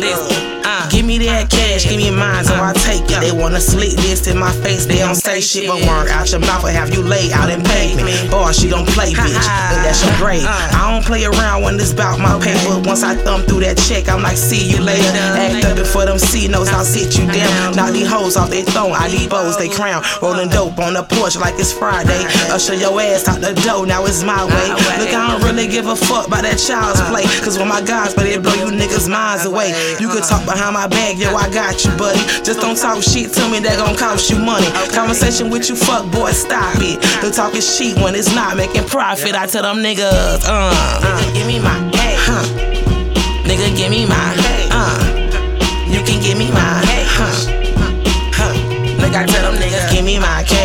Listen, uh, give me that cash, give me mine, so I take it. They wanna slick this in my face, they don't say shit, but word out your mouth or have you lay out and pay me. Boy, she don't play, bitch, and that's your grade. I don't play around when it's about my paper. Once I thumb through that check, I'm like, see you later. Act up before them C notes, I'll sit you down. Knock these hoes off their throne, I these bows, they crown. Rolling dope on the porch like it's Friday. Usher your ass out the door, now it's my way. Look, I don't really give a fuck about that child's play. Cause when my guys, but it blow you niggas' minds away. You could talk behind my back, yo, I got you, buddy. Just don't talk shit to me, that gon' cost you money. Conversation with you, fuck boy, stop it. The talk is cheap when it's not making profit. I tell them niggas, uh, nigga, give me my cash. Huh. Nigga, give me my, uh, you can give me my, huh. Huh. Nigga, I tell them niggas, give me my cash.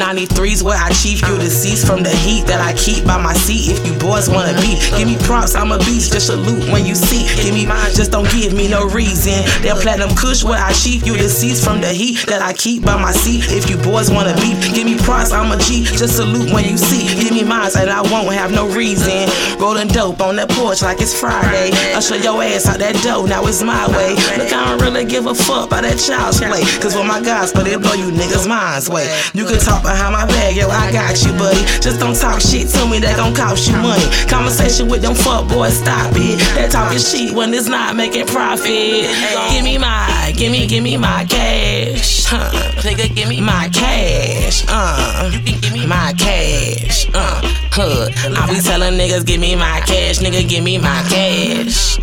93's where I chief you deceased from the heat that I keep by my seat. If you boys wanna be, give me props, I'm a beast. Just salute when you see. Give me mine, just don't give me no reason. That platinum kush where I chief you deceased from the heat that I keep by my seat. If you boys wanna be, give me props, I'm a G. Just salute when you see. Give me mine, and I won't have no reason. Rolling dope on that porch like it's Friday. Usher your ass out that dough, now it's my way. Look, I don't really give a fuck about that child's play. Cause when my guys, but it blow you niggas' minds way. You can talk behind my back, yo, I got you, buddy. Just don't talk shit to me, that gon' cost you money. Conversation with them fuck boys, stop it. That talking shit when it's not making profit. Give me my, give me, give me my cash. Huh. Nigga, give me my cash. Uh, you can give me my cash. Uh, huh. I be telling niggas, give me my cash. Nigga, give me my cash.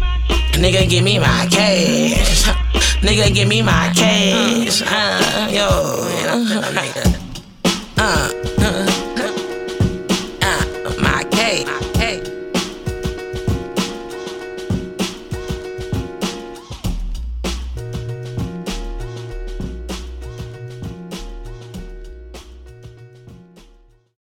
Nigga, give me my cash. Nigga, give me my cash. Ah!